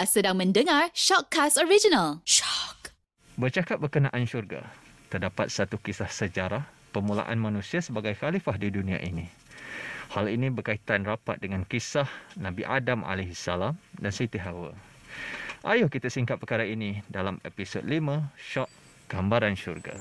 Anda sedang mendengar Shockcast Original. Shock. Bercakap berkenaan syurga, terdapat satu kisah sejarah permulaan manusia sebagai khalifah di dunia ini. Hal ini berkaitan rapat dengan kisah Nabi Adam AS dan Siti Hawa. Ayuh kita singkat perkara ini dalam episod 5 Shock Gambaran Syurga.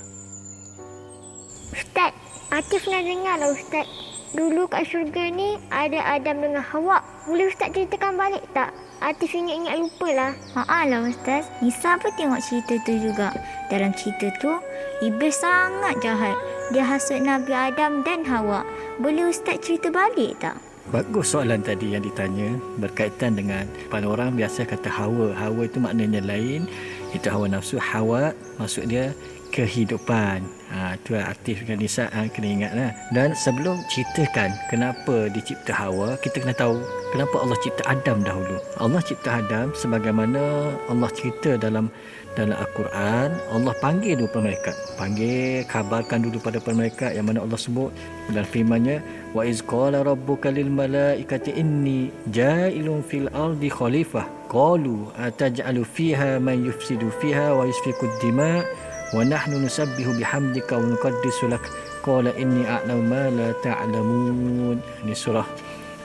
Ustaz, Atif pernah dengar lah Ustaz. Dulu kat syurga ni ada Adam dengan Hawa. Boleh Ustaz ceritakan balik tak? Atif ingat-ingat lupa lah. Haa lah Ustaz. Nisa pun tengok cerita tu juga. Dalam cerita tu, Iblis sangat jahat. Dia hasut Nabi Adam dan Hawa. Boleh Ustaz cerita balik tak? Bagus soalan tadi yang ditanya berkaitan dengan pada orang biasa kata hawa. Hawa itu maknanya lain. Itu hawa nafsu. Hawa maksud dia kehidupan. Ha, itu aktif dengan Nisa ha, kena ingat lah. Dan sebelum ceritakan kenapa dicipta Hawa, kita kena tahu kenapa Allah cipta Adam dahulu. Allah cipta Adam sebagaimana Allah cerita dalam dalam Al-Quran, Allah panggil dulu mereka. Panggil, kabarkan dulu pada mereka yang mana Allah sebut dalam firman-Nya, "Wa iz qala rabbuka lil malaikati inni ja'ilun fil ardi khalifah." Qalu ataj'alu fiha man yufsidu fiha wa yusfiku ad-dima' nusabbihu bihamdika wa nuqaddisu lak. Qala inni a'lamu ma la ta'lamun. Ini surah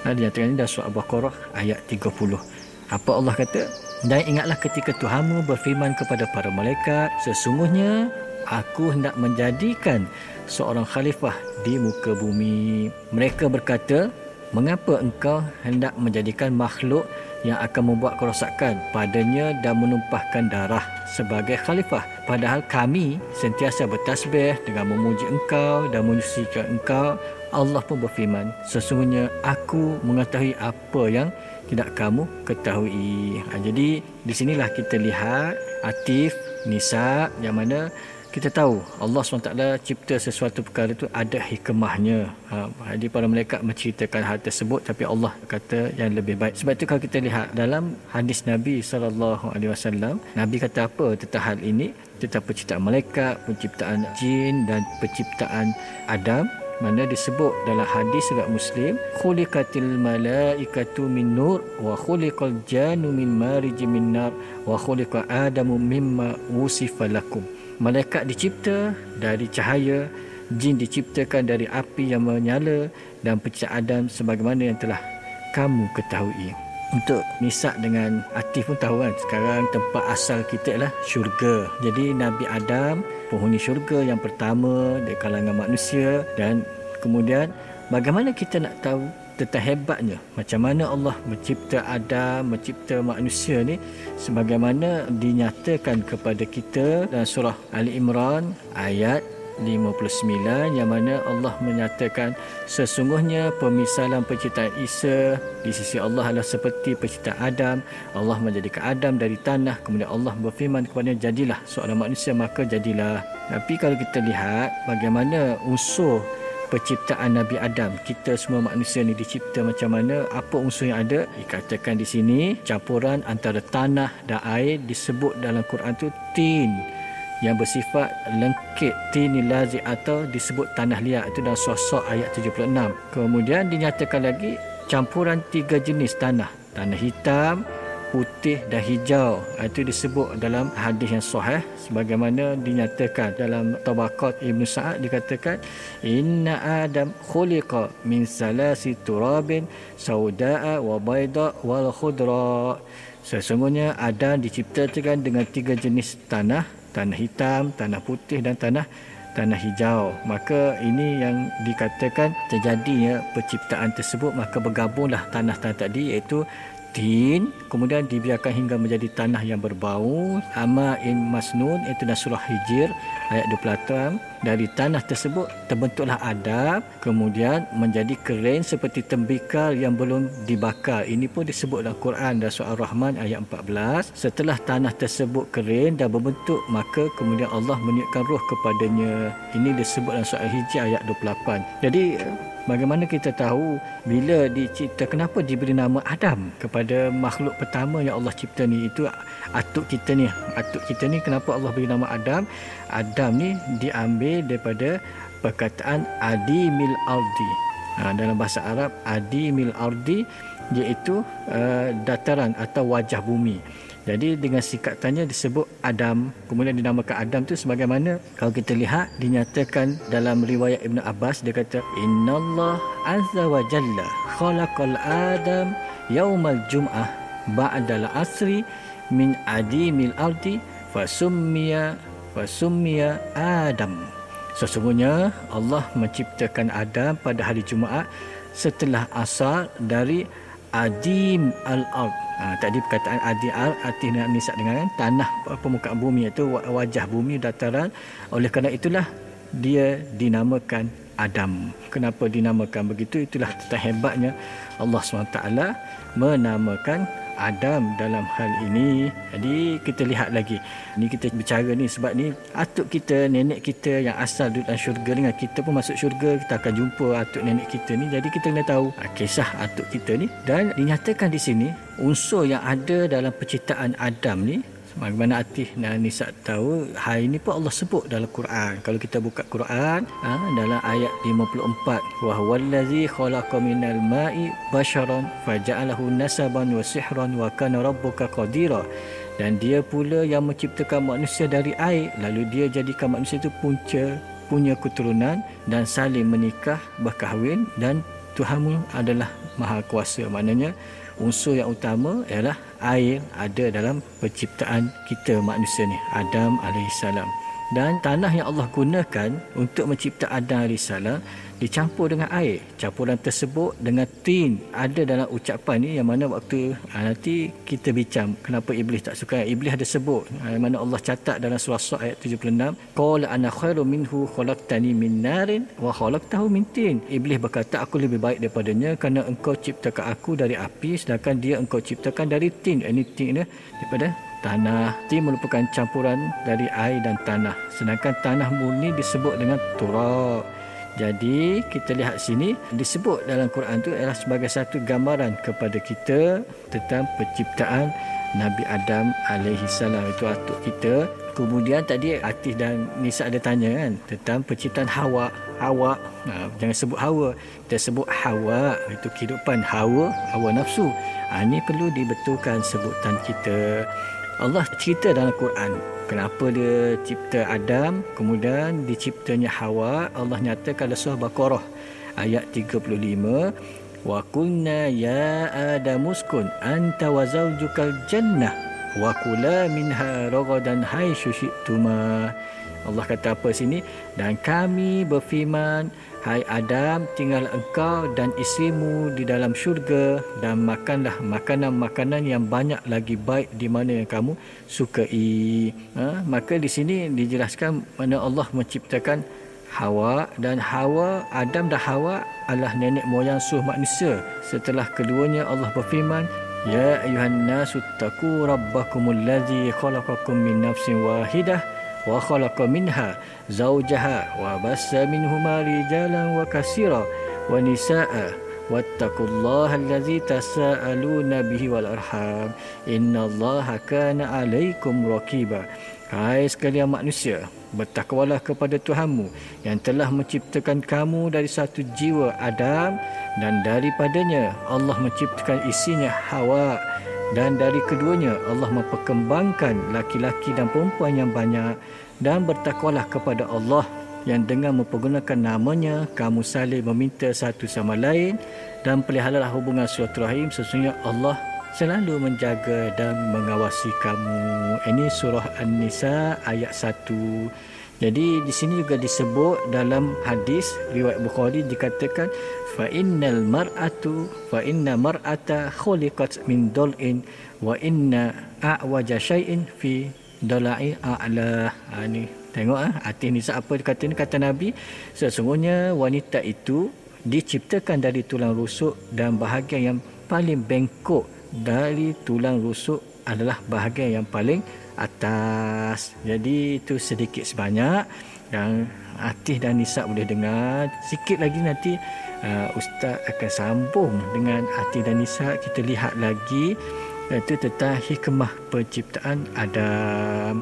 ada yang ini dah surah Al-Baqarah ayat 30 apa Allah kata? Dan ingatlah ketika Tuhanmu berfirman kepada para malaikat sesungguhnya aku hendak menjadikan seorang khalifah di muka bumi. Mereka berkata mengapa engkau hendak menjadikan makhluk yang akan membuat kerosakan padanya dan menumpahkan darah sebagai khalifah. Padahal kami sentiasa bertasbih dengan memuji engkau dan menyucikan engkau. Allah pun berfirman, sesungguhnya aku mengetahui apa yang tidak kamu ketahui. Ha, jadi di sinilah kita lihat Atif, Nisa yang mana kita tahu Allah SWT cipta sesuatu perkara itu ada hikmahnya. Ha, jadi para mereka menceritakan hal tersebut tapi Allah kata yang lebih baik. Sebab itu kalau kita lihat dalam hadis Nabi SAW, Nabi kata apa tentang hal ini? Tentang penciptaan malaikat, penciptaan jin dan penciptaan Adam mana disebut dalam hadis riwayat Muslim khuliqatil malaikatu min nur wa khuliqal jannu min marijin min nar wa khuliqa adamu mimma wusifa lakum malaikat dicipta dari cahaya jin diciptakan dari api yang menyala dan pencipta Adam sebagaimana yang telah kamu ketahui. Untuk Nisa dengan Atif pun tahu kan sekarang tempat asal kita adalah syurga. Jadi Nabi Adam penghuni syurga yang pertama di kalangan manusia dan kemudian bagaimana kita nak tahu tentang hebatnya macam mana Allah mencipta Adam mencipta manusia ni sebagaimana dinyatakan kepada kita dalam surah Ali Imran ayat 59 yang mana Allah menyatakan sesungguhnya pemisalan penciptaan Isa di sisi Allah adalah seperti penciptaan Adam. Allah menjadikan Adam dari tanah kemudian Allah berfirman kepada jadilah seorang manusia. Maka jadilah. Tapi kalau kita lihat bagaimana unsur penciptaan Nabi Adam. Kita semua manusia ni dicipta macam mana? Apa unsur yang ada? Dikatakan di sini campuran antara tanah dan air disebut dalam Quran tu tin yang bersifat lengkit tin lazi atau disebut tanah liat itu dalam sosok ayat 76. Kemudian dinyatakan lagi campuran tiga jenis tanah. Tanah hitam, putih dan hijau. Ha, itu disebut dalam hadis yang sahih sebagaimana dinyatakan dalam tabaqat Ibn Sa'ad dikatakan inna adam khuliqa min salasi turabin sauda'a wa bayda wal khudra. Sesungguhnya Adam diciptakan dengan tiga jenis tanah tanah hitam tanah putih dan tanah tanah hijau. Maka ini yang dikatakan terjadinya penciptaan tersebut. Maka bergabunglah tanah-tanah tadi iaitu tin kemudian dibiarkan hingga menjadi tanah yang berbau. Ama in masnun itu dalam surah hijir ayat 28 dari tanah tersebut terbentuklah adab kemudian menjadi kering seperti tembikar yang belum dibakar. Ini pun disebut dalam Quran dalam surah Rahman ayat 14 setelah tanah tersebut kering dan berbentuk maka kemudian Allah meniupkan roh kepadanya. Ini disebut dalam surah hijir ayat 28 jadi Bagaimana kita tahu bila dicipta kenapa diberi nama Adam kepada makhluk pertama yang Allah cipta ni? Itu atuk kita ni. Atuk kita ni kenapa Allah beri nama Adam? Adam ni diambil daripada perkataan adimil ardi. Ha, dalam bahasa Arab adimil ardi iaitu uh, dataran atau wajah bumi. Jadi dengan singkatannya disebut Adam, kemudian dinamakan Adam tu sebagaimana kalau kita lihat dinyatakan dalam riwayat Ibn Abbas dia kata Innallah azza wa jalla khalaqal Adam yaumal jum'ah ba'dal asri min adimil ardi fasummiya fasummiya Adam. Sesungguhnya Allah menciptakan Adam pada hari Jumaat setelah asal dari adim al-ard. Ha, tadi perkataan adim al arti nak nisak dengan tanah permukaan bumi iaitu wajah bumi dataran. Oleh kerana itulah dia dinamakan Adam. Kenapa dinamakan begitu? Itulah tentang hebatnya Allah SWT menamakan Adam dalam hal ini. Jadi kita lihat lagi. Ni kita bicara ni sebab ni atuk kita, nenek kita yang asal dalam syurga dengan kita pun masuk syurga, kita akan jumpa atuk nenek kita ni. Jadi kita kena tahu ah, kisah atuk kita ni dan dinyatakan di sini unsur yang ada dalam penciptaan Adam ni Bagaimana Atih dan Nisa tahu Hari ini pun Allah sebut dalam Quran. Kalau kita buka Quran ha, Dalam ayat 54 Wahuwallazi khalaqa minal ma'i basharan Faja'alahu nasaban wa sihran Wa kana rabbuka qadira. Dan dia pula yang menciptakan manusia dari air Lalu dia jadikan manusia itu punca Punya keturunan Dan saling menikah berkahwin Dan Tuhanmu adalah maha kuasa. Maknanya unsur yang utama ialah air ada dalam penciptaan kita manusia ni Adam alaihissalam dan tanah yang Allah gunakan untuk mencipta Adam alaihissalam dicampur dengan air. Campuran tersebut dengan tin ada dalam ucapan ni yang mana waktu ha, nanti kita bincang kenapa iblis tak suka iblis ada sebut ha, yang mana Allah catat dalam surah ayat 76 qala ana khairu minhu khalaqtani min narin wa khalaqtahu min tin. Iblis berkata aku lebih baik daripadanya kerana engkau ciptakan aku dari api sedangkan dia engkau ciptakan dari tin. Ini tin ni daripada tanah tin merupakan campuran dari air dan tanah sedangkan tanah murni disebut dengan turab jadi kita lihat sini disebut dalam Quran tu adalah sebagai satu gambaran kepada kita tentang penciptaan Nabi Adam alaihi salam itu atuk kita. Kemudian tadi Atif dan Nisa ada tanya kan tentang penciptaan Hawa. Hawa, ha, jangan sebut Hawa. Kita sebut Hawa, itu kehidupan Hawa, Hawa nafsu. Ha, ini perlu dibetulkan sebutan kita. Allah cerita dalam Quran. Kenapa dia cipta Adam kemudian diciptanya Hawa Allah nyatakan dalam surah Baqarah. Ayat 35 wa kunna ya adam uskun anta wa zawjukal jannah wa kula minha ragadan syi'tuma. Allah kata apa sini? Dan kami berfirman Hai Adam, tinggal engkau dan isterimu di dalam syurga dan makanlah makanan-makanan yang banyak lagi baik di mana yang kamu sukai. Ha? Maka di sini dijelaskan mana Allah menciptakan Hawa dan Hawa, Adam dan Hawa adalah nenek moyang seluruh manusia. Setelah keduanya Allah berfirman, Ya ayuhan nasu taku rabbakumul ladzi khalaqakum min nafsin wahidah وخلق منها زوجها وبس منهما رجالا وكثيرا ونساء واتقوا الله الذي تساءلون به والأرحام إن الله كان عليكم رقيبا Hai sekalian manusia, bertakwalah kepada Tuhanmu yang telah menciptakan kamu dari satu jiwa Adam dan daripadanya Allah menciptakan isinya Hawa dan dari keduanya Allah memperkembangkan laki-laki dan perempuan yang banyak dan bertakwalah kepada Allah yang dengan mempergunakan namanya kamu saling meminta satu sama lain dan peliharalah hubungan silaturahim sesungguhnya Allah selalu menjaga dan mengawasi kamu. Ini surah An-Nisa ayat 1. Jadi di sini juga disebut dalam hadis riwayat Bukhari dikatakan fa innal mar'atu fa inna mar'ata khuliqat min dul'in wa inna a'waja shay'in fi dala'i a'la. Ha ni tengok ah arti ni apa kata ni kata Nabi sesungguhnya wanita itu diciptakan dari tulang rusuk dan bahagian yang paling bengkok dari tulang rusuk adalah bahagian yang paling atas. Jadi itu sedikit sebanyak yang Atih dan Nisa boleh dengar. Sikit lagi nanti uh, Ustaz akan sambung dengan Atih dan Nisa. Kita lihat lagi itu tentang hikmah penciptaan Adam.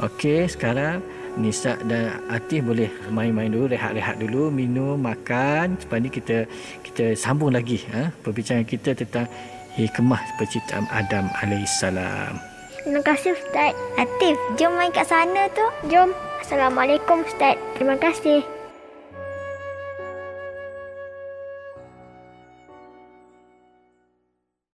Okey, sekarang Nisa dan Atif boleh main-main dulu, rehat-rehat dulu, minum, makan. Lepas ni kita kita sambung lagi ha? perbincangan kita tentang hikmah penciptaan Adam alaihissalam. Terima kasih Ustaz. Atif, jom main kat sana tu. Jom. Assalamualaikum Ustaz. Terima kasih.